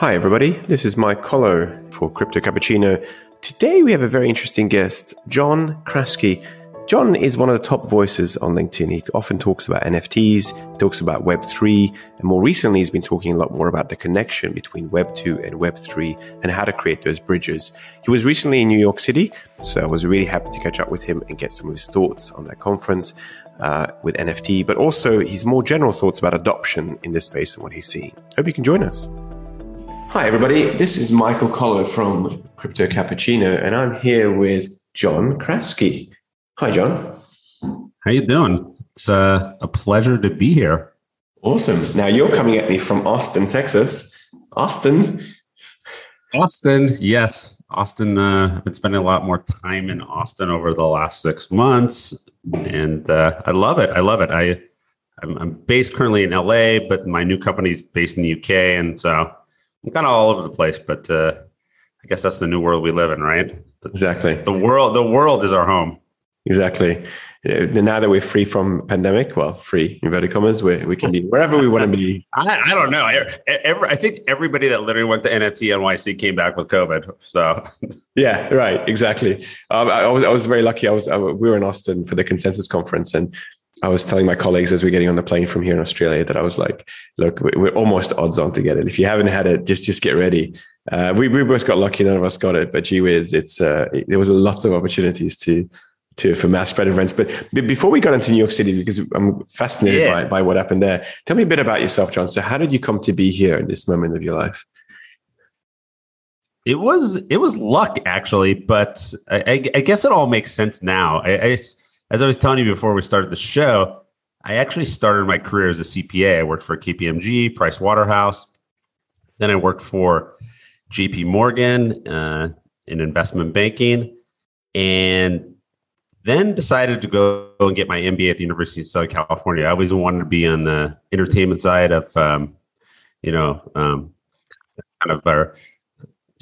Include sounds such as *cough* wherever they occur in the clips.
Hi, everybody. This is Mike Kollo for Crypto Cappuccino. Today we have a very interesting guest, John Kraski. John is one of the top voices on LinkedIn. He often talks about NFTs, talks about Web3, and more recently he's been talking a lot more about the connection between Web2 and Web3 and how to create those bridges. He was recently in New York City, so I was really happy to catch up with him and get some of his thoughts on that conference uh, with NFT, but also his more general thoughts about adoption in this space and what he's seeing. Hope you can join us. Hi, everybody. This is Michael Kollo from Crypto Cappuccino, and I'm here with John Kraski. Hi, John. How you doing? It's uh, a pleasure to be here. Awesome. Now you're coming at me from Austin, Texas. Austin. Austin, yes. Austin, uh, I've been spending a lot more time in Austin over the last six months, and uh, I love it. I love it. I I'm, I'm based currently in LA, but my new company is based in the UK, and so I'm kind of all over the place, but uh, I guess that's the new world we live in, right? Exactly. The world, the world is our home. Exactly. Now that we're free from pandemic, well, free inverted commas, we we can be wherever we want to be. *laughs* I, I don't know. Every, I think everybody that literally went to NFT NYC came back with COVID. So *laughs* yeah, right, exactly. Um, I, I, was I was very lucky. I was I, we were in Austin for the Consensus conference, and I was telling my colleagues as we're getting on the plane from here in Australia that I was like, look, we're almost odds on to get it. If you haven't had it, just just get ready. Uh, we, we both got lucky; none of us got it. But gee whiz, it's uh, it, there was lots of opportunities to to for mass spread events. But before we got into New York City, because I'm fascinated yeah. by, by what happened there, tell me a bit about yourself, John. So, how did you come to be here in this moment of your life? It was it was luck actually, but I, I guess it all makes sense now. I, I as I was telling you before we started the show, I actually started my career as a CPA. I worked for KPMG, Price Waterhouse. Then I worked for JP Morgan uh, in investment banking and then decided to go and get my MBA at the University of Southern California. I always wanted to be on the entertainment side of, um, you know, um, kind of our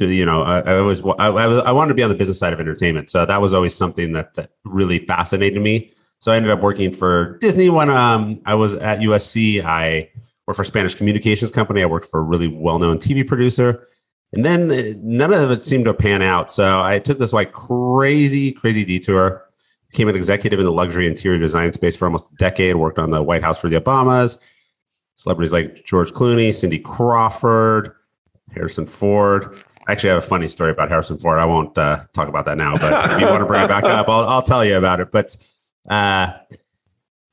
you know I, I was I, I wanted to be on the business side of entertainment, so that was always something that, that really fascinated me. So I ended up working for Disney when um, I was at USC. I worked for a Spanish Communications Company. I worked for a really well-known TV producer, and then uh, none of it seemed to pan out. So I took this like crazy, crazy detour. Became an executive in the luxury interior design space for almost a decade. Worked on the White House for the Obamas. Celebrities like George Clooney, Cindy Crawford, Harrison Ford. I actually have a funny story about Harrison Ford. I won't uh, talk about that now, but if you want to bring it back up, I'll, I'll tell you about it. But uh,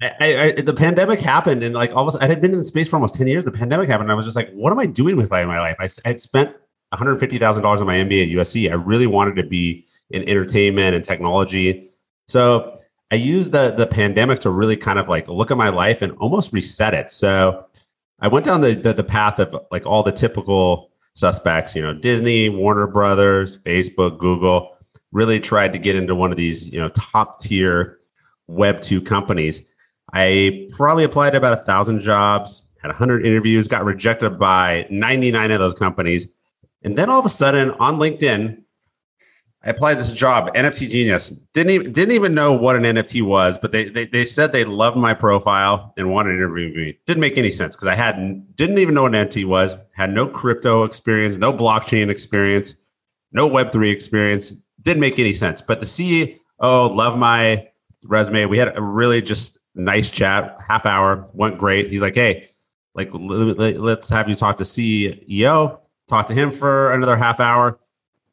I, I, the pandemic happened, and like all of a sudden, I had been in the space for almost ten years. The pandemic happened, and I was just like, "What am I doing with my life?" I had spent one hundred fifty thousand dollars on my MBA at USC. I really wanted to be in entertainment and technology, so I used the the pandemic to really kind of like look at my life and almost reset it. So I went down the, the, the path of like all the typical suspects, you know, Disney, Warner Brothers, Facebook, Google, really tried to get into one of these, you know, top tier Web 2 companies. I probably applied to about a thousand jobs, had 100 interviews, got rejected by 99 of those companies. And then all of a sudden on LinkedIn, I applied this job, NFT Genius. Didn't even didn't even know what an NFT was, but they they, they said they loved my profile and wanted to interview me. Didn't make any sense because I hadn't didn't even know what an NFT was. Had no crypto experience, no blockchain experience, no Web three experience. Didn't make any sense. But the CEO loved my resume. We had a really just nice chat, half hour, went great. He's like, hey, like let's have you talk to CEO. Talk to him for another half hour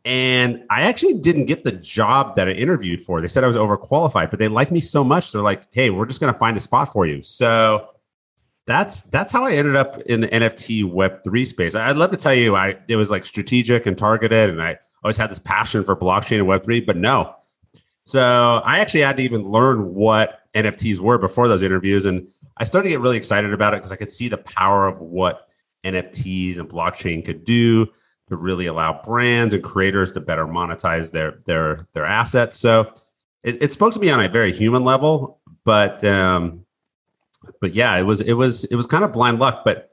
and I actually didn't get the job that I interviewed for. They said I was overqualified, but they liked me so much. They're like, hey, we're just going to find a spot for you. So that's that's how I ended up in the NFT Web three space. I'd love to tell you, I it was like strategic and targeted, and I always had this passion for blockchain and Web three, but no. So I actually had to even learn what NFTs were before those interviews, and I started to get really excited about it because I could see the power of what NFTs and blockchain could do to really allow brands and creators to better monetize their their their assets. So it, it spoke to me on a very human level, but um, but yeah, it was it was it was kind of blind luck, but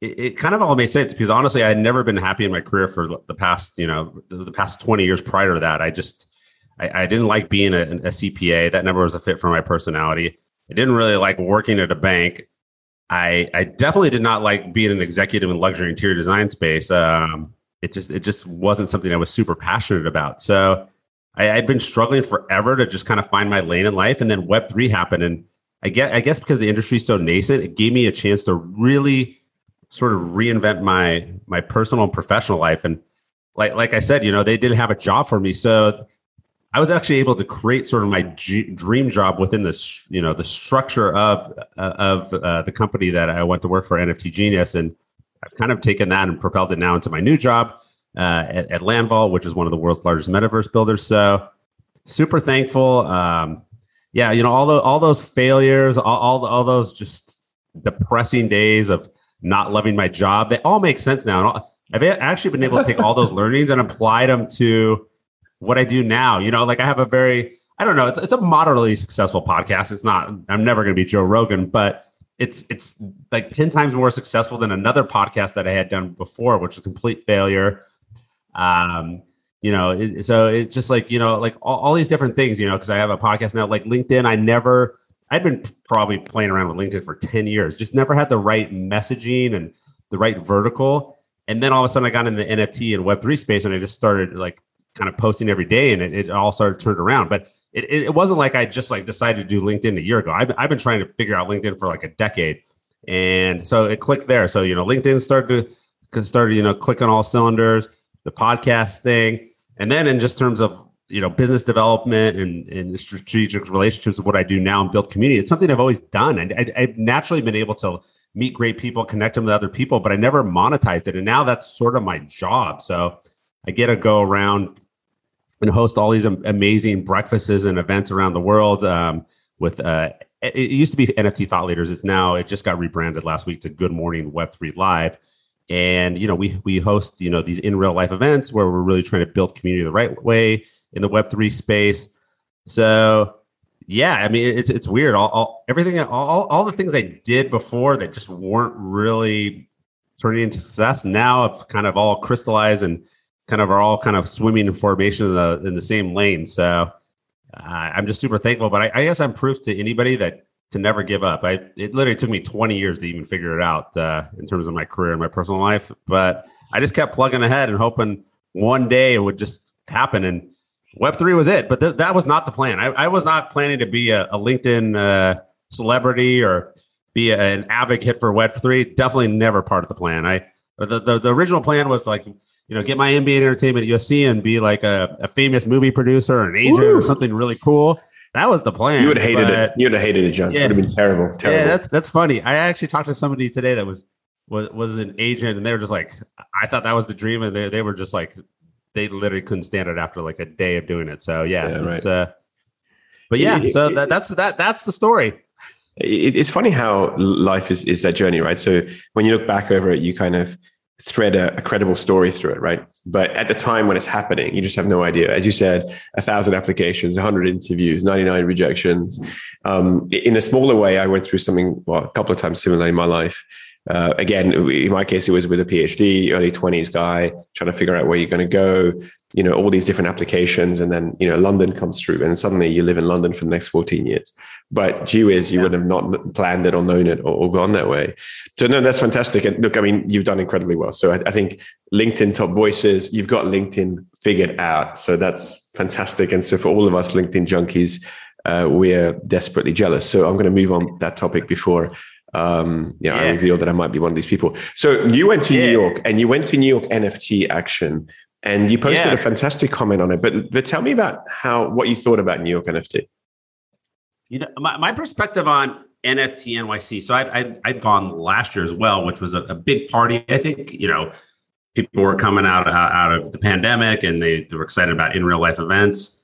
it, it, kind of all made sense because honestly, I had never been happy in my career for the past you know the past twenty years prior to that. I just I, I didn't like being a, a CPA. That never was a fit for my personality. I didn't really like working at a bank. I I definitely did not like being an executive in luxury interior design space. Um, it just it just wasn't something I was super passionate about. So I, I'd been struggling forever to just kind of find my lane in life, and then Web three happened, and I get I guess because the industry is so nascent, it gave me a chance to really sort of reinvent my my personal and professional life. And like like I said, you know, they didn't have a job for me, so I was actually able to create sort of my G- dream job within this, you know, the structure of uh, of uh, the company that I went to work for, NFT Genius, and I've kind of taken that and propelled it now into my new job uh, at, at Landvault, which is one of the world's largest metaverse builders. So super thankful. Um, yeah, you know, all the all those failures, all all, all those just depressing days of not loving my job, they all make sense now. I've actually been able to take all those *laughs* learnings and apply them to what I do now. You know, like I have a very, I don't know, it's, it's a moderately successful podcast. It's not, I'm never going to be Joe Rogan, but it's, it's like 10 times more successful than another podcast that I had done before, which was a complete failure. Um, you know, it, so it's just like, you know, like all, all these different things, you know, because I have a podcast now, like LinkedIn, I never, I'd been probably playing around with LinkedIn for 10 years, just never had the right messaging and the right vertical. And then all of a sudden I got in the NFT and Web3 space and I just started like kind of posting every day and it, it all started turned around. But it, it wasn't like I just like decided to do LinkedIn a year ago. I've, I've been trying to figure out LinkedIn for like a decade. And so it clicked there. So, you know, LinkedIn started to started, you know, click on all cylinders, the podcast thing. And then in just terms of, you know, business development and, and strategic relationships of what I do now and build community, it's something I've always done. And I, I've naturally been able to meet great people, connect them with other people, but I never monetized it. And now that's sort of my job. So I get to go around and host all these amazing breakfasts and events around the world um, with uh, it used to be nft thought leaders. It's now it just got rebranded last week to good morning web3 live. And you know we we host you know these in real life events where we're really trying to build community the right way in the web3 space. So yeah i mean it's it's weird. All, all everything all, all the things i did before that just weren't really turning into success. Now have kind of all crystallized and kind of are all kind of swimming in formation in the in the same lane. So uh, I'm just super thankful. But I, I, guess I'm proof to anybody that to never give up. I it literally took me 20 years to even figure it out uh, in terms of my career and my personal life. But I just kept plugging ahead and hoping one day it would just happen. And Web three was it. But th- that was not the plan. I, I, was not planning to be a, a LinkedIn uh, celebrity or be a, an advocate for Web three. Definitely never part of the plan. I the, the, the original plan was like you know, get my MBA in entertainment at USC and be like a, a famous movie producer or an agent Woo! or something really cool. That was the plan. You would have hated it. You would have hated it, John. Yeah, it would have been terrible. Terrible. Yeah, that's that's funny. I actually talked to somebody today that was was was an agent, and they were just like, I thought that was the dream, and they they were just like, they literally couldn't stand it after like a day of doing it. So yeah, yeah right. Uh, but yeah, it, so it, that, that's that that's the story. it's funny how life is is that journey, right? So when you look back over it, you kind of thread a, a, credible story through it, right? But at the time when it's happening, you just have no idea. As you said, a thousand applications, a hundred interviews, ninety nine rejections. Um, in a smaller way, I went through something well a couple of times similar in my life. Uh, again, in my case, it was with a PhD, early twenties guy, trying to figure out where you're going to go. You know, all these different applications, and then you know, London comes through, and suddenly you live in London for the next fourteen years. But gee whiz, you yeah. would have not planned it or known it or, or, gone that way. So no, that's fantastic. And look, I mean, you've done incredibly well. So I, I think LinkedIn top voices, you've got LinkedIn figured out. So that's fantastic. And so for all of us LinkedIn junkies, uh, we're desperately jealous. So I'm going to move on that topic before um, you know, yeah. I revealed that I might be one of these people. So you went to yeah. New York and you went to New York NFT action and you posted yeah. a fantastic comment on it. But but tell me about how what you thought about New York NFT. You know, my, my perspective on NFT NYC. So I, I, I'd gone last year as well, which was a, a, big party. I think, you know, people were coming out, out of the pandemic and they, they were excited about in real life events.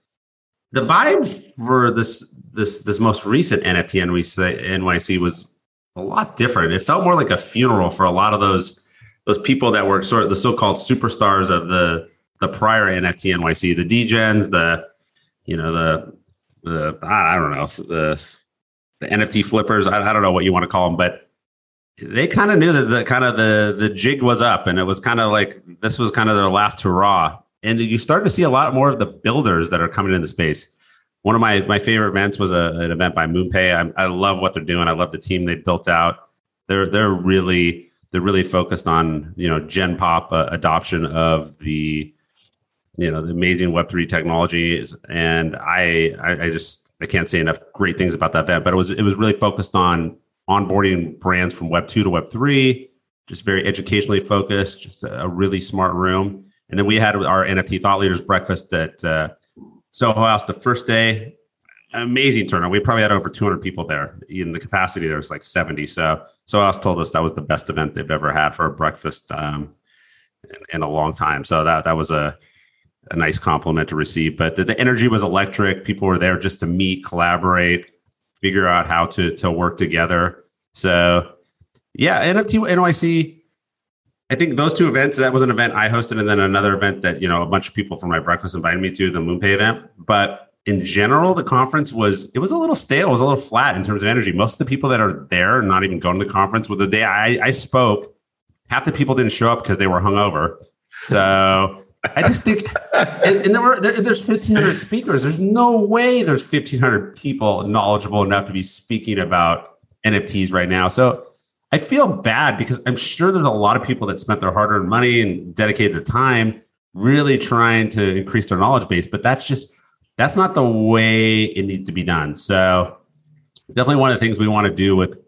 The vibe for this, this, this most recent NFT NYC was a lot different. It felt more like a funeral for a lot of those, those people that were sort of the so-called superstars of the, the prior NFT NYC, the degens, the, you know, the, the I don't know the the NFT flippers. I, I don't know what you want to call them, but they kind of knew that the kind of the the jig was up, and it was kind of like this was kind of their last hurrah. And you start to see a lot more of the builders that are coming into space. One of my my favorite events was a, an event by MoonPay. I, I love what they're doing. I love the team they built out. they're they're really they're really focused on you know Gen Pop uh, adoption of the you know the amazing Web three technologies, and I, I I just I can't say enough great things about that event. But it was it was really focused on onboarding brands from Web two to Web three, just very educationally focused, just a, a really smart room. And then we had our NFT thought leaders breakfast at uh, Soho House the first day. Amazing turnout. We probably had over 200 people there. In the capacity, there was like 70. So Soho House told us that was the best event they've ever had for a breakfast um, in, in, a long time. So that that was a a nice compliment to receive. But the, the energy was electric. People were there just to meet, collaborate, figure out how to to work together. So yeah, NFT NYC I think those two events, that was an event I hosted, and then another event that, you know, a bunch of people from my breakfast invited me to, the MoonPay event. But in general, the conference was, it was a little stale, it was a little flat in terms of energy. Most of the people that are there are not even going to the conference. With the day I, I spoke, half the people didn't show up because they were hungover. So I just think, and, and there were there, there's 1,500 speakers. There's no way there's 1,500 people knowledgeable enough to be speaking about NFTs right now. So I feel bad because I'm sure there's a lot of people that spent their hard earned money and dedicated their time really trying to increase their knowledge base, but that's just that's not the way it needs to be done. So definitely one of the things we want to do with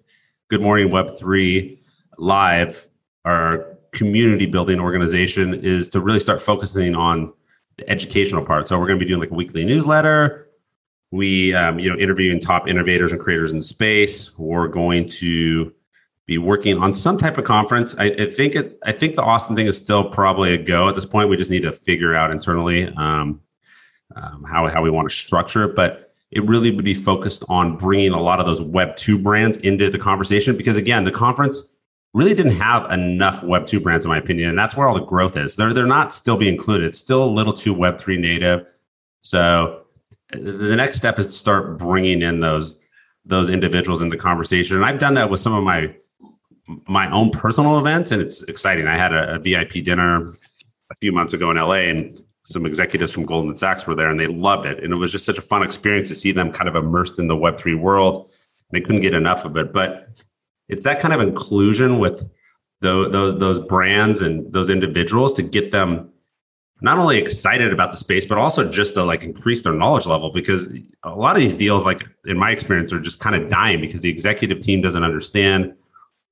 Good Morning Web three live, our community building organization, is to really start focusing on the educational part. So we're going to be doing like a weekly newsletter. We, um, you know, interviewing top innovators and creators in the space. We're going to be working on some type of conference. I, I, think it. I think the Austin thing is still probably a go at this point. We just need to figure out internally um, um, how how we want to structure it. But it really would be focused on bringing a lot of those Web two brands into the conversation because again, the conference really didn't have enough Web two brands in my opinion, and that's where all the growth is. They're they're not still being included. It's still a little too Web three native. So the next step is to start bringing in those those individuals in the conversation, and I've done that with some of my my own personal events, and it's exciting. I had a, a, VIP dinner a few months ago in LA, and some executives from Goldman Sachs were there, and they loved it. And it was just such a fun experience to see them kind of immersed in the Web three world. They couldn't get enough of it, but it's that kind of inclusion with those, those, those brands and those individuals to get them not only excited about the space, but also just to like increase their knowledge level because a lot of these deals, like in my experience, are just kind of dying because the executive team doesn't understand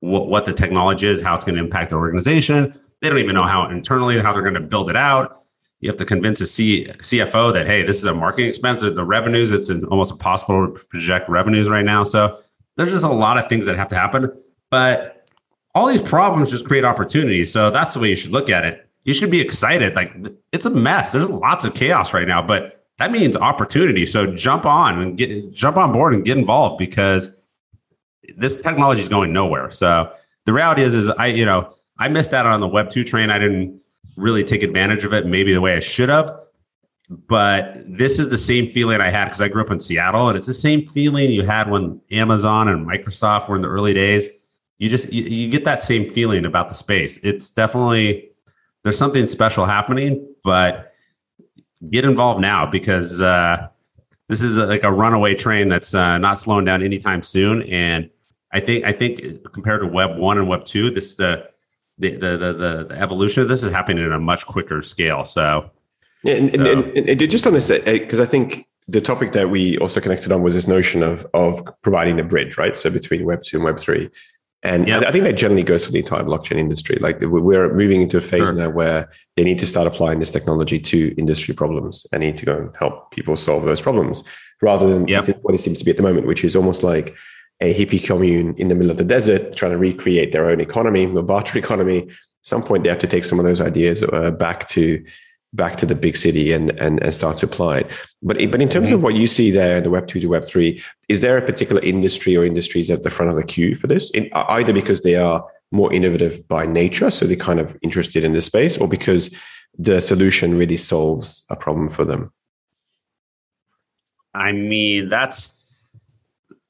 what, what the technology is, how it's going to impact the organization. They don't even know how internally how they're going to build it out. You have to convince a C, CFO that hey, this is a marketing expense. The revenues, it's almost impossible to project revenues right now. So there's just a lot of things that have to happen. But all these problems just create opportunities. So that's the way you should look at it. You should be excited. Like it's a mess. There's lots of chaos right now, but that means opportunity. So jump on and get jump on board and get involved because this technology is going nowhere. So the reality is, is I, you know, I missed out on the Web two train. I didn't really take advantage of it, maybe the way I should have. But this is the same feeling I had because I grew up in Seattle, and it's the same feeling you had when Amazon and Microsoft were in the early days. You just you, you get that same feeling about the space. It's definitely there's something special happening, but get involved now because uh, this is a, like a runaway train that's uh, not slowing down anytime soon. And I think I think compared to Web one and Web two, this the the the the, the evolution of this is happening at a much quicker scale. So, yeah, and, so. and, and, and just on this, because uh, I think the topic that we also connected on was this notion of of providing a bridge, right? So between Web two and Web three. And yep. I think that generally goes for the entire blockchain industry. Like we're moving into a phase sure. now where they need to start applying this technology to industry problems and need to go and help people solve those problems rather than yep. what it seems to be at the moment, which is almost like a hippie commune in the middle of the desert trying to recreate their own economy, a barter *laughs* economy. At some point, they have to take some of those ideas uh, back to back to the big city and, and, and start to apply it. But, but in terms mm-hmm. of what you see there in the Web 2 to Web 3, is there a particular industry or industries at the front of the queue for this? In, either because they are more innovative by nature, so they're kind of interested in the space, or because the solution really solves a problem for them? I mean, that's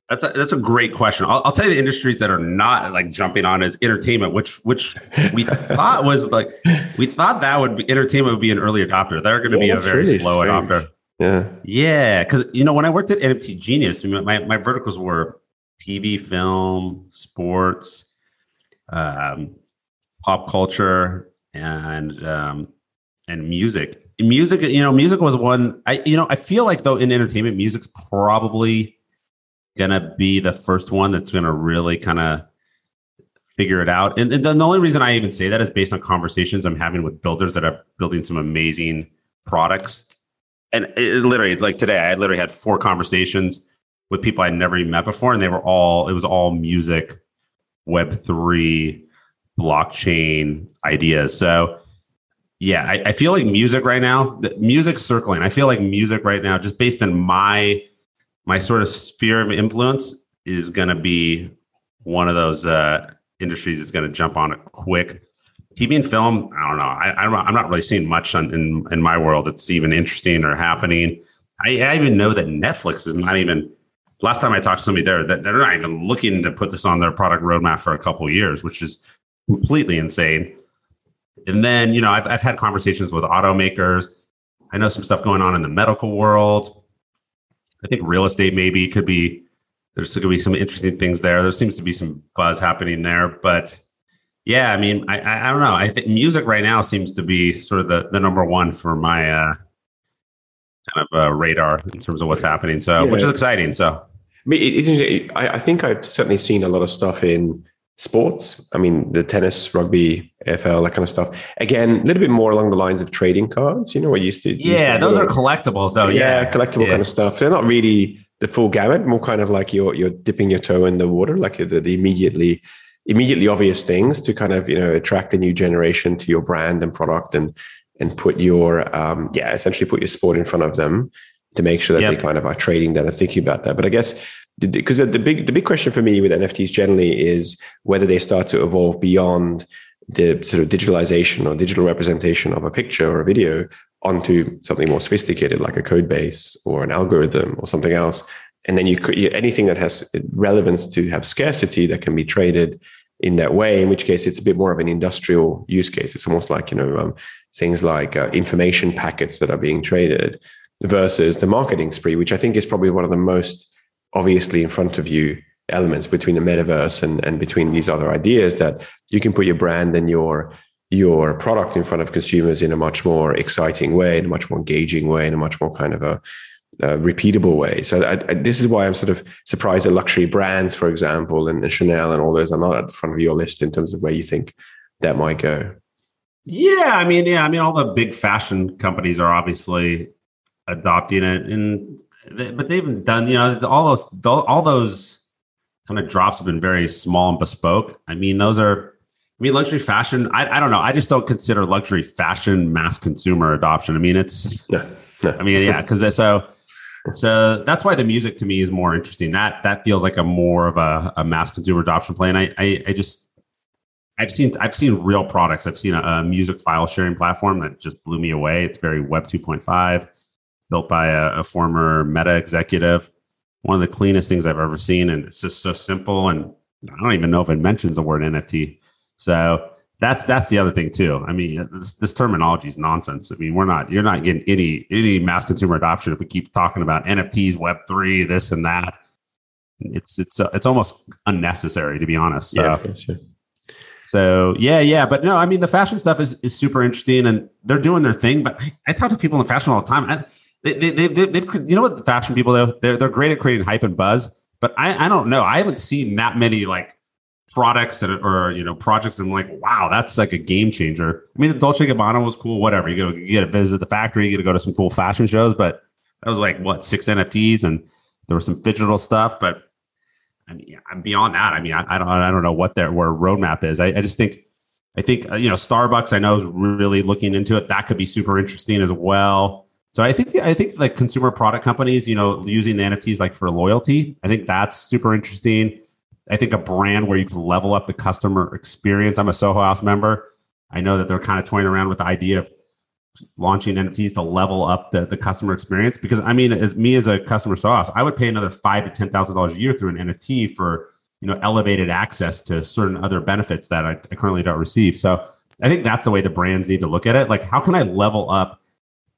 that's a, that's a great question. I'll, I'll, tell you the industries that are not like jumping on is entertainment, which which we *laughs* thought was like we thought that would be entertainment would be an early adopter. They're going to yeah, be a very really slow strange. adopter. Yeah, yeah, because you know when I worked at NFT Genius, my my verticals were TV, film, sports, um, pop culture, and um, and music. Music, you know, music was one. I you know, I feel like though in entertainment, music's probably gonna be the first one that's gonna really kind of figure it out. And, and, the only reason I even say that is based on conversations I'm having with builders that are building some amazing products. And it, literally, like today, I literally had four conversations with people I'd never even met before, and they were all it was all music, Web three, blockchain ideas. So yeah, I, I feel like music right now, music circling. I feel like music right now, just based on my my sort of sphere of influence, is going to be one of those uh, industries that's going to jump on it quick. TV and film, I don't know. I, I'm not really seeing much on, in in my world that's even interesting or happening. I, I, even know that Netflix is not even. Last time I talked to somebody there, that they're not even looking to put this on their product roadmap for a couple years, which is completely insane. And then, you know, I've, I've had conversations with automakers. I know some stuff going on in the medical world. I think real estate maybe could be, there's going to be some interesting things there. There seems to be some buzz happening there. But yeah, I mean, I, I, I don't know. I think music right now seems to be sort of the, the number one for my uh, kind of uh, radar in terms of what's happening. So, yeah. which is exciting. So, I, mean, it, it, I, I think I've certainly seen a lot of stuff in sports. I mean, the tennis, rugby, AFL, that kind of stuff. Again, a little bit more along the lines of trading cards. You know, I used to. Yeah, used to those are collectibles, though. Yeah, yeah collectible yeah. kind of stuff. They're not really the full gamut. More kind of like you're you're dipping your toe in the water, like the, the immediately immediately obvious things to kind of you know attract a new generation to your brand and product and and put your um yeah essentially put your sport in front of them to make sure that yep. they kind of are trading that and thinking about that. But I guess because the big the big question for me with NFTs generally is whether they start to evolve beyond the sort of digitalization or digital representation of a picture or a video onto something more sophisticated like a code base or an algorithm or something else. And then you could anything that has relevance to have scarcity that can be traded in that way in which case it's a bit more of an industrial use case. It's almost like you know um, things like uh, information packets that are being traded versus the marketing spree which i think is probably one of the most obviously in front of you elements between the metaverse and, and between these other ideas that you can put your brand and your your product in front of consumers in a much more exciting way, in a much more engaging way, in a much more kind of a, a repeatable way. So I, I, this is why I'm sort of surprised that luxury brands, for example, and, and Chanel and all those are not at the front of your list in terms of where you think that might go. Yeah, I mean, yeah, I mean, all the big fashion companies are obviously adopting it, and but they haven't done you know all those all those kind of drops have been very small and bespoke. I mean, those are I mean, luxury fashion. I, I don't know. I just don't consider luxury fashion mass consumer adoption. I mean, it's. yeah. no. I mean, yeah, because so so that's why the music to me is more interesting. That that feels like a more of a, a mass consumer adoption play. And I, I, I just I've seen I've seen real products. I've seen a, a, music file sharing platform that just blew me away. It's very Web 2.5 built by a, a, former Meta executive. One of the cleanest things I've ever seen, and it's just so simple. And I don't even know if it mentions the word NFT. So that's that's the other thing too. I mean, this, this terminology is nonsense. I mean, we're not you're not getting any any mass consumer adoption if we keep talking about NFTs, Web three, this and that. It's it's uh, it's almost unnecessary to be honest. So. Yeah, sure. So yeah, yeah, but no, I mean the fashion stuff is, is super interesting and they're doing their thing. But I, I talk to people in fashion all the time. I, they, they, they, they've, you know what the fashion people though they're they're great at creating hype and buzz, but I, I don't know. I haven't seen that many like products or you know projects. And I'm like, wow, that's like a game changer. I mean, the Dolce Gabbana was cool. Whatever, you go you get to visit the factory, you get to go to some cool fashion shows. But that was like what six NFTs, and there was some digital stuff. But I mean, I'm beyond that. I mean, I, I don't I don't know what their where roadmap is. I, I just think. I think uh, you know Starbucks. I know is really looking into it. That could be super interesting as well. So I think I think like consumer product companies, you know, using the NFTs like for loyalty, I think that's super interesting. I think a brand where you can level up the customer experience. I'm a Soho House member. I know that they're kind of toying around with the idea of launching NFTs to level up the, the customer experience. Because I mean, as me as a customer House, I would pay another five to ten thousand dollars a year through an NFT for you know elevated access to certain other benefits that I, I currently don't receive. So I think that's the way the brands need to look at it. Like, how can I level up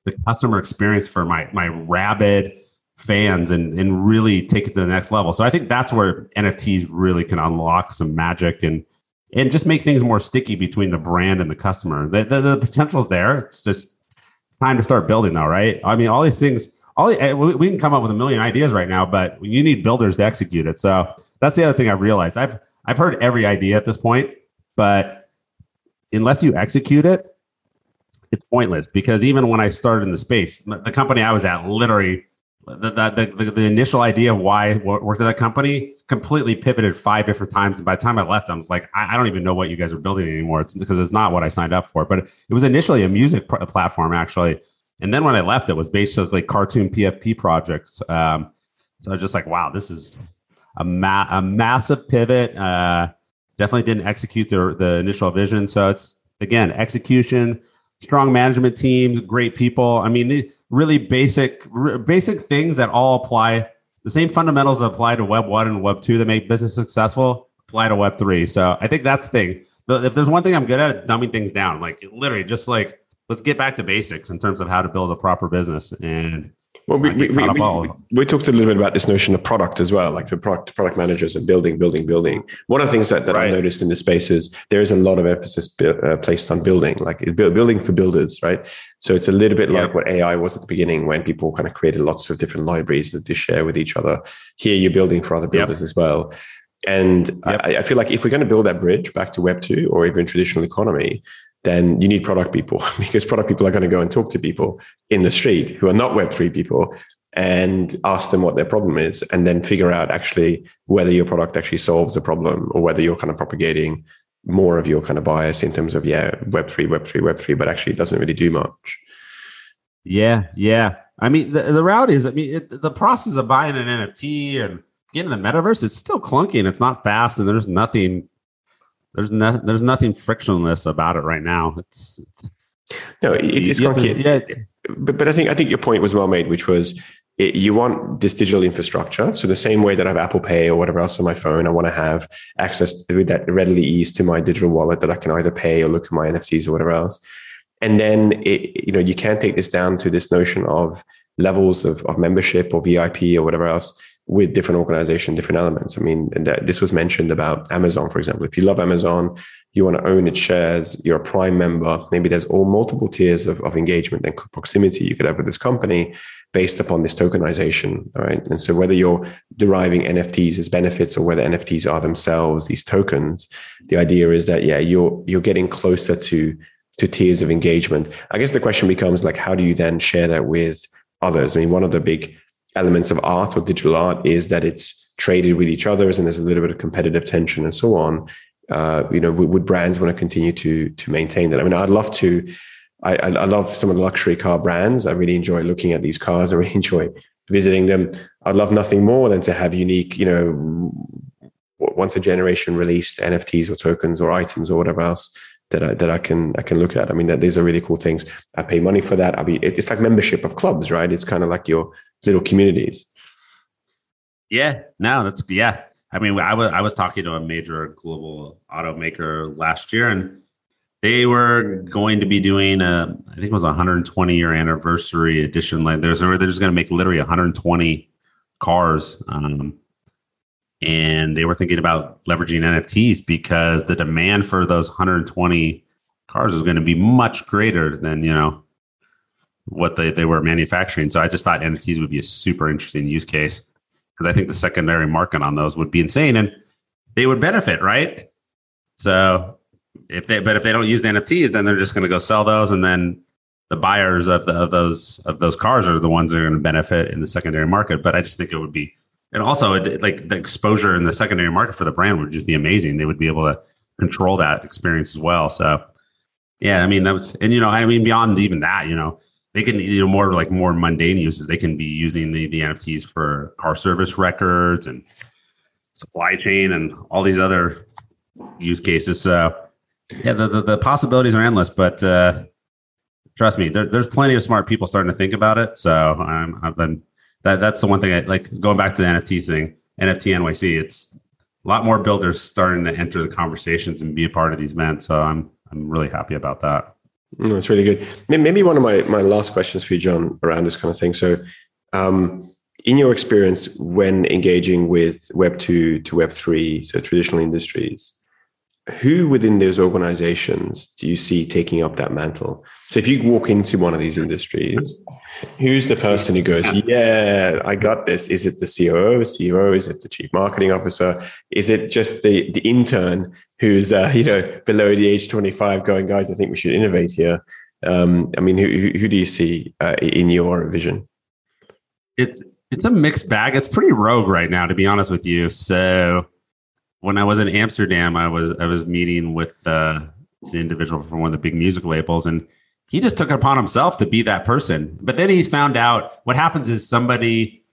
the customer experience for my my rabid fans and and really take it to the next level. So I think that's where NFTs really can unlock some magic and and just make things more sticky between the brand and the customer. The, the, the potential is there. It's just time to start building now, right? I mean, all these things, all eh, we can come up with a million ideas right now, but you need builders to execute it. So that's the other thing I've realized. I've I've heard every idea at this point, but unless you execute it, it's pointless. Because even when I started in the space, the company I was at literally the, the, the, the, initial idea of why I worked at that company completely pivoted five different times. And by the time I left, I was like, I, I don't even know what you guys are building anymore. It's because it's not what I signed up for. But it was initially a music pr- platform, actually. And then when I left, it was basically cartoon PFP projects. Um, so I was just like, wow, this is a, ma- a massive pivot. Uh, definitely didn't execute the, the initial vision. So it's, again, execution, strong management teams, great people. I mean, really basic basic things that all apply the same fundamentals that apply to web 1 and web 2 that make business successful apply to web 3 so i think that's the thing. If there's one thing i'm good at dumbing things down. Like literally just like let's get back to basics in terms of how to build a proper business. And well, we, we, we, we, we, talked a little bit about this notion of product as well, like the product product managers and building, building, building. One of the things that, that right. I've noticed in the space is there is a lot of emphasis uh, placed on building, like building for builders, right? So it's a little bit like what AI was at the beginning when people kind of created lots of different libraries that they share with each other. Here you're building for other builders yep. as well. And yep. I, I, feel like if we're going to build that bridge back to Web 2 or even traditional economy, then you need product people *laughs* because product people are going to go and talk to people in the street who are not Web3 people and ask them what their problem is and then figure out actually whether your product actually solves a problem or whether you're kind of propagating more of your kind of bias in terms of, yeah, Web3, Web3, Web3, but actually it doesn't really do much. Yeah, yeah. I mean, the, the reality is, I mean, it, the process of buying an NFT and getting the metaverse, it's still clunky and it's not fast and there's nothing there's no, there's nothing frictionless about it right now. It's, it's no, it, it's clunky. Yeah. But, but I think I think your point was well made, which was it, you want this digital infrastructure. So the same way that I have Apple Pay or whatever else on my phone, I want to have access with that readily ease to my digital wallet that I can either pay or look at my NFTs or whatever else. And then it, you know you can't take this down to this notion of levels of, of membership or VIP or whatever else with different organization, different elements. I mean, that, this was mentioned about Amazon, for example. If you love Amazon, you want to own its shares, you're a prime member, maybe there's all multiple tiers of, of engagement and proximity you could have with this company based upon this tokenization. Right. And so whether you're deriving NFTs as benefits or whether NFTs are themselves these tokens, the idea is that, yeah, you're you're getting closer to to tiers of engagement. I guess the question becomes like, how do you then share that with others? I mean, one of the big elements of art or digital art is that it's traded with each other and there's a little bit of competitive tension and so on. Uh, you know, would, brands want to continue to to maintain that? I mean, I'd love to. I, I love some of the luxury car brands. I really enjoy looking at these cars. I really enjoy visiting them. I'd love nothing more than to have unique, you know, once a generation released NFTs or tokens or items or whatever else that I, that I can I can look at. I mean, that these are really cool things. I pay money for that. I mean, it's like membership of clubs, right? It's kind of like your little communities. Yeah, no, that's yeah. I mean, I was I was talking to a major global automaker last year, and they were going to be doing a I think it was a 120 year anniversary edition. Like there's they're just going to make literally 120 cars, um, and they were thinking about leveraging NFTs because the demand for those 120 cars is going to be much greater than you know what they, they were manufacturing. So I just thought NFTs would be a super interesting use case because I think the secondary market on those would be insane and they would benefit, right? So if they, but if they don't use the NFTs, then they're just going to go sell those, and then the buyers of, the, of those of those cars are the ones that are going to benefit in the secondary market. But I just think it would be, and also it, like the exposure in the secondary market for the brand would just be amazing. They would be able to control that experience as well. So yeah, I mean that was, and you know, I mean beyond even that, you know, they can you know more like more mundane uses. They can be using the, the nfts for car service records and supply chain and all these other use cases so. Yeah the, the, the possibilities are endless but uh, trust me there, there's plenty of smart people starting to think about it so i'm i've been that that's the one thing i like going back to the nft thing nft nyc it's a lot more builders starting to enter the conversations and be a part of these events so i'm i'm really happy about that that's really good. Maybe one of my, my last questions for you, John, around this kind of thing. So, um, in your experience when engaging with Web 2 to Web 3, so traditional industries, who within those organizations do you see taking up that mantle? So if you walk into one of these industries, who's the person who goes, "Yeah, I got this"? Is it the COO, CEO? Is it the chief marketing officer? Is it just the the intern who's uh, you know below the age twenty five, going, "Guys, I think we should innovate here"? Um, I mean, who, who do you see uh, in your vision? It's it's a mixed bag. It's pretty rogue right now, to be honest with you. So when I was in Amsterdam, I was I was meeting with uh, the individual from one of the big music labels, and he just took it upon himself to be that person. But then he found out what happens is somebody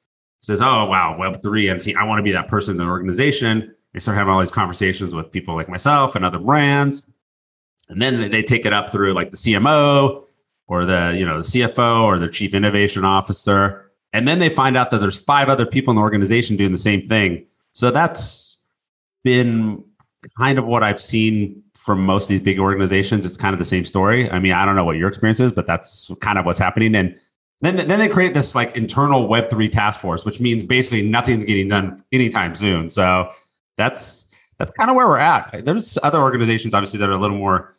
says, "Oh wow, Web three, NFT, I want to be that person in the organization." They start having all these conversations with people like myself and other brands, and then they take it up through like the CMO or the you know the CFO or the chief innovation officer, and then they find out that there's five other people in the organization doing the same thing. So that's been kind of what I've seen from most of these big organizations. It's kind of the same story. I mean, I don't know what your experience is, but that's kind of what's happening. And then, then they create this like internal Web3 task force, which means basically nothing's getting done anytime soon. So that's that's kind of where we're at. There's other organizations, obviously, that are a little more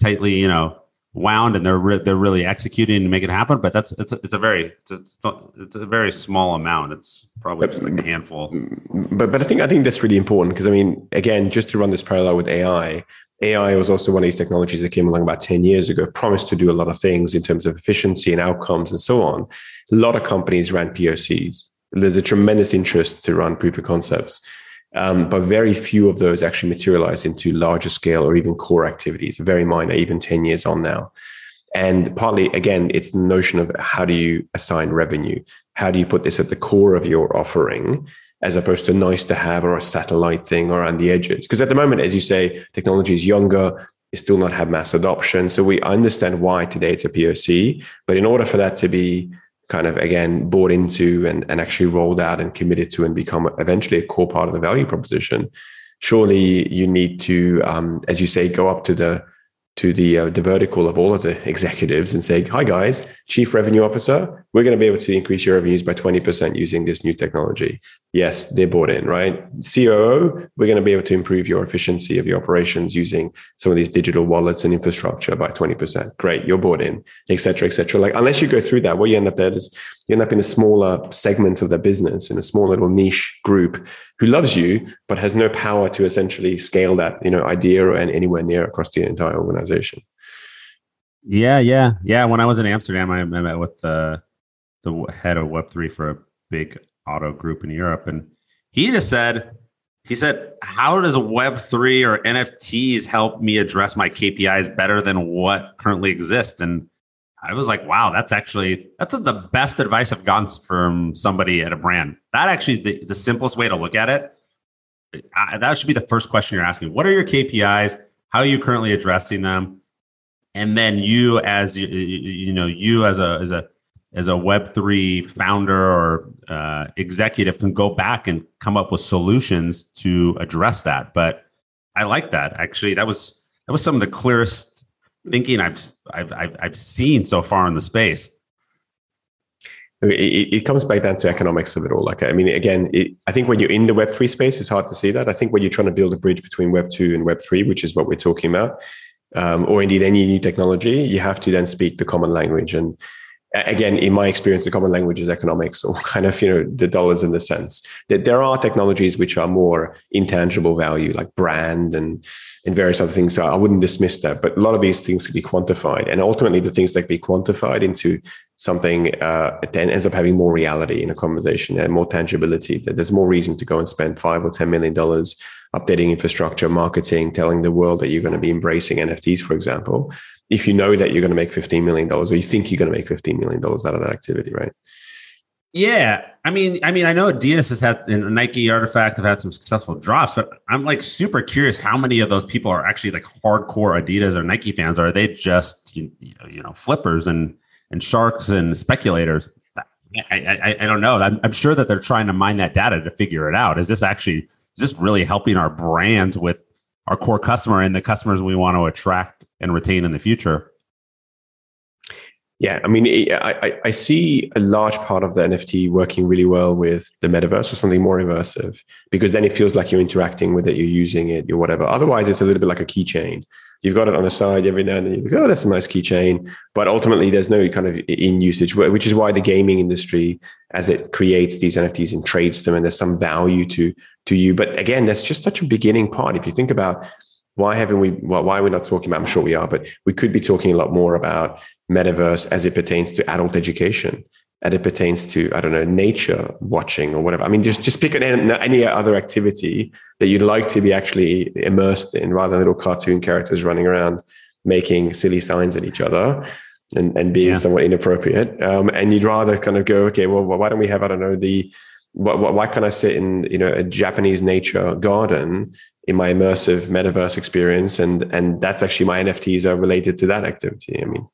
tightly, you know, wound and they're re- they're really executing to make it happen. But that's it's a, it's a very it's a, it's a very small amount. It's probably just like a handful. Mm, but but I think I think that's really important because I mean, again, just to run this parallel with AI. AI was also one of these technologies that came along about 10 years ago, promised to do a lot of things in terms of efficiency and outcomes and so on. A lot of companies ran POCs. There's a tremendous interest to run proof of concepts. Um, but very few of those actually materialize into larger scale or even core activities, very minor, even 10 years on now. And partly, again, it's the notion of how do you assign revenue? How do you put this at the core of your offering as opposed to nice to have or a satellite thing or on the edges? Because at the moment, as you say, technology is younger, it still not have mass adoption. So we understand why today it's a POC. But in order for that to be kind of again bought into and, and actually rolled out and committed to and become eventually a core part of the value proposition surely you need to um, as you say go up to the to the uh, the vertical of all of the executives and say, "Hi guys, chief revenue officer, we're going to be able to increase your revenues by twenty percent using this new technology." Yes, they're bought in, right? COO, we're going to be able to improve your efficiency of your operations using some of these digital wallets and infrastructure by twenty percent. Great, you're bought in, etc., etc. Like unless you go through that, what you end up there is you end up in a smaller segment of the business in a small little niche group who loves you but has no power to essentially scale that you know idea or anywhere near across the entire organization yeah yeah yeah when i was in amsterdam i, met with the the head of web3 for a big auto group in europe and he just said he said how does web3 or nfts help me address my kpis better than what currently exists and I was like, wow, that's actually that's the best advice I've gotten from somebody at a brand. That actually is the, the simplest way to look at it. I, that should be the first question you're asking. What are your KPIs? How are you currently addressing them? And then you, as you, you know, you as a as a as a Web three founder or uh, executive can go back and come up with solutions to address that. But I like that actually. That was that was some of the clearest thinking I've I've I've, I've seen so far in the space. It, it, comes back down to economics of it all. Like, I mean, again, it, I think when you're in the Web three space, it's hard to see that. I think when you're trying to build a bridge between Web two and Web three, which is what we're talking about, um, or indeed any new technology, you have to then speak the common language. And again, in my experience, the common language is economics or *laughs* kind of, you know, the dollars and the cents. That there are technologies which are more intangible value, like brand and, and various other things. So I wouldn't dismiss that, but a lot of these things can be quantified. And ultimately, the things that can be quantified into something uh, then ends up having more reality in a conversation and more tangibility. That there's more reason to go and spend five or ten million dollars updating infrastructure, marketing, telling the world that you're going to be embracing NFTs, for example, if you know that you're going to make $15 million or you think you're going to make $15 million out of that activity, right? Yeah. I mean, I mean, I know Adidas has had and Nike RTFKT have had some successful drops, but I'm like super curious how many of those people are actually like hardcore Adidas or Nike fans, or are they just you, you know flippers and and sharks and speculators? I, I, I don't know. I'm, I'm sure that they're trying to mine that data to figure it out. Is this actually is this really helping our brands with our core customer and the customers we want to attract and retain in the future? Yeah, I mean, I, I see a large part of the NFT working really well with the metaverse or something more immersive because then it feels like you're interacting with it, you're using it, you're whatever. Otherwise, it's a little bit like a keychain. You've got it on the side every now and then. You go, oh, that's a nice keychain. But ultimately, there's no kind of in usage, which is why the gaming industry, as it creates these NFTs and trades them, and there's some value to to you. But again, that's just such a beginning part. If you think about why haven't we well, why are we not talking about i'm sure we are but we could be talking a lot more about metaverse as it pertains to adult education as it pertains to i don't know nature watching or whatever i mean just just pick an, any other activity that you'd like to be actually immersed in rather than little cartoon characters running around making silly signs at each other and, and being yeah. somewhat inappropriate um, and you'd rather kind of go okay well why don't we have i don't know the why, why can't i sit in you know a japanese nature garden in my immersive metaverse experience and and that's actually my nfts are related to that activity i mean.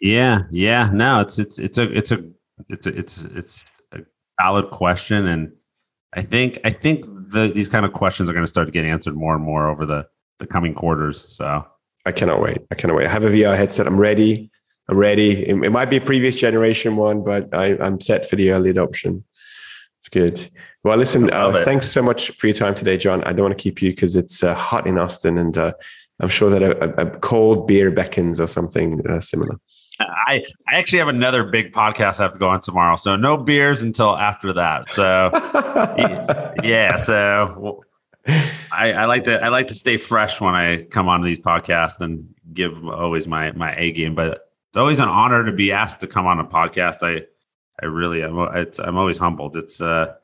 Yeah yeah no it's it's it's a it's a it's a, it's it's a valid question and i think i think the, these kind of questions are going to start to get answered more and more over the the coming quarters so. I cannot wait i cannot wait. I have a vr headset i'm ready i'm ready. It, it might be a previous generation one but I, i'm set for the early adoption it's good well, listen, uh, thanks so much for your time today, John. I don't want to keep you because it's uh, hot in Austin, and uh, I'm sure that a, a, cold beer beckons or something uh, similar. I, I actually have another big podcast I have to go on tomorrow, so no beers until after that. So yeah, so I, I, like to I like to stay fresh when I come on these podcasts and give always my my A game. But it's always an honor to be asked to come on a podcast. I I really I'm, It's, I'm always humbled. It's uh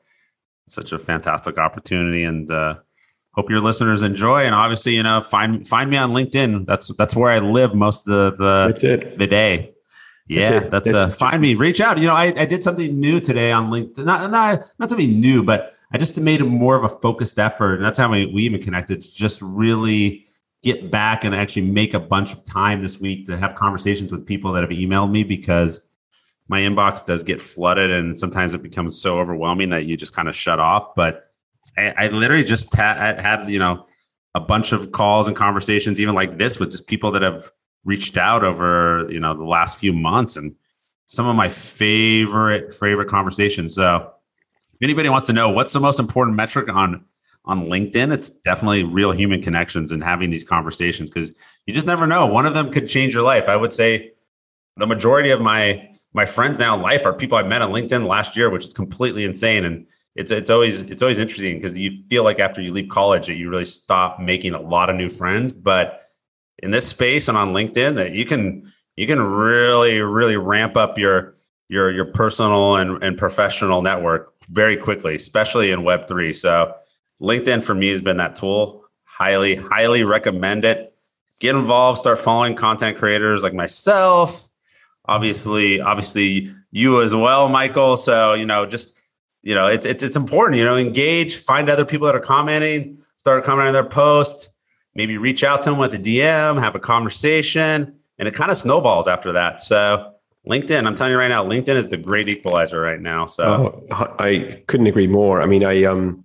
such a fantastic opportunity and uh, hope your listeners enjoy. And obviously you know find find me on linkedin. That's that's where i live most of the the, that's it. the day. Yeah that's, that's, uh find me reach out. You know I, I did something new today on linkedin not, not not something new but i just made more of a focused effort and that's how we, we even connected to just really get back and actually make a bunch of time this week to have conversations with people that have emailed me because my inbox does get flooded and sometimes it becomes so overwhelming that you just kind of shut off. But I, I literally just had, had, you know, a bunch of calls and conversations, even like this with just people that have reached out over, you know, the last few months and some of my favorite, favorite conversations. So if anybody wants to know what's the most important metric on, on LinkedIn, it's definitely real human connections and having these conversations because you just never know. One of them could change your life. I would say the majority of my my friends now in life are people I met on LinkedIn last year, which is completely insane. And it's it's always it's always interesting because you feel like after you leave college that you really stop making a lot of new friends. But in this space and on LinkedIn, that you can you can really really ramp up your your your personal and, and professional network very quickly, especially in Web three. So LinkedIn for me has been that tool. Highly highly recommend it. Get involved. Start following content creators like myself obviously obviously you as well michael. So you know just you know it's it's, it's important you know engage find other people that are commenting start commenting on their post maybe reach out to them with a dm have a conversation and it kind of snowballs after that. So linkedin i'm telling you right now linkedin is the great equalizer right now so. Oh, i couldn't agree more. I mean i um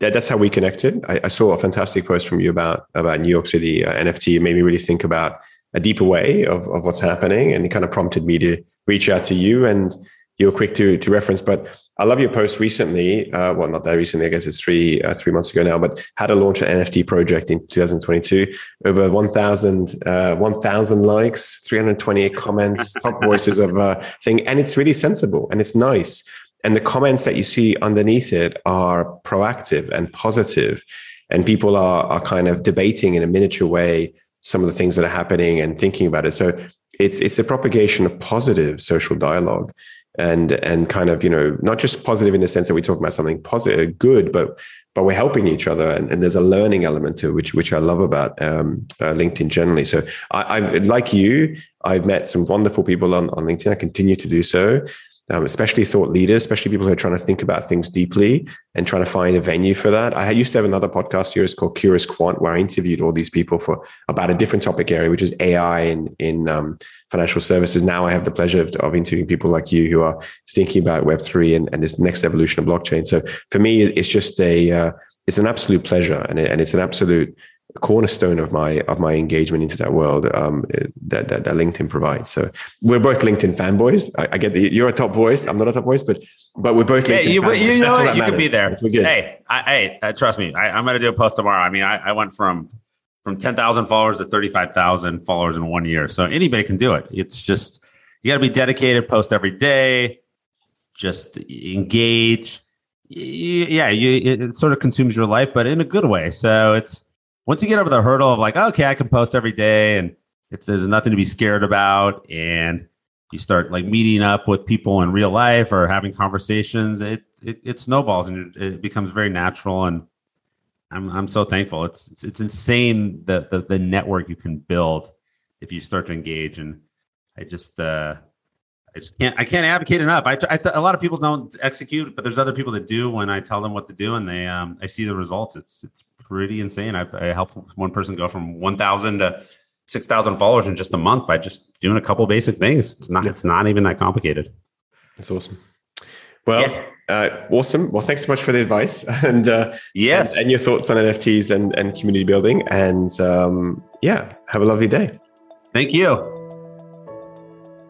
that, that's how we connected. I, I, saw a fantastic post from you about about new york city uh, nft it made me really think about a deeper way of, of what's happening. And it kind of prompted me to reach out to you and you were quick to, to reference. But I love your post recently. Uh, well, not that recently, I guess it's three, uh, three months ago now, but how to launch an NFT project in 2022. Over 1,000, uh, 1,000 likes, 328 comments, *laughs* top voices of uh, thing. And it's really sensible and it's nice. And the comments that you see underneath it are proactive and positive, and people are, are kind of debating in a miniature way some of the things that are happening and thinking about it. So it's it's a propagation of positive social dialogue and and kind of you know not just positive in the sense that we talk about something positive good but but we're helping each other and, and there's a learning element to it, which which i love about um, uh, linkedin generally. So I, I like you i've met some wonderful people on, on linkedin. I continue to do so um, especially thought leaders, especially people who are trying to think about things deeply and trying to find a venue for that. I used to have another podcast series called Curious Quant, where I interviewed all these people for about a different topic area, which is AI in in um, financial services. Now I have the pleasure of, of, interviewing people like you who are thinking about Web three and, and this next evolution of blockchain. So for me, it's just a uh, it's an absolute pleasure and, it, and it's an absolute cornerstone of my of my engagement into that world um, that, that, that LinkedIn provides. So we're both LinkedIn fanboys. I, I get the you're a top voice. I'm not a top voice, but but we're both LinkedIn. Hey, you, fanboys. you know what? what? You could be there. We're good. Hey, I, hey, uh, trust me. I, am going to do a post tomorrow. I mean, I, I went from from 10,000 followers to 35,000 followers in one year. So anybody can do it. It's just you got to be dedicated. Post every day. Just engage. Yeah, you, it sort of consumes your life, but in a good way. So it's once you get over the hurdle of like, okay, I can post every day and it's, there's nothing to be scared about. And you start like meeting up with people in real life or having conversations, it, it, it snowballs and it becomes very natural. And I'm, I'm so thankful. It's, it's, it's insane the, the, the network you can build if you start to engage. And I just, uh, I just can't. I can't advocate enough. I, I a lot of people don't execute, but there's other people that do. When I tell them what to do, and they, um, I see the results. It's, it's pretty insane. I, I helped one person go from 1,000 to 6,000 followers in just a month by just doing a couple basic things. It's not, yeah. it's not even that complicated. That's awesome. Well, yeah. uh, awesome. Well, thanks so much for the advice *laughs* and uh, yes, and, and, your thoughts on NFTs and, and community building. And um, yeah, have a lovely day. Thank you.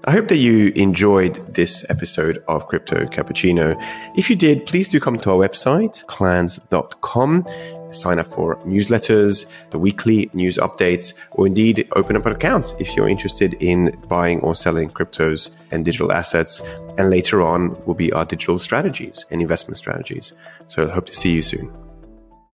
I hope that you enjoyed this episode of Crypto Cappuccino. If you did, please do come to our website, clanz.com sign up for newsletters, the weekly news updates, or indeed open up an account if you're interested in buying or selling cryptos and digital assets. And later on will be our digital strategies and investment strategies. So I hope to see you soon.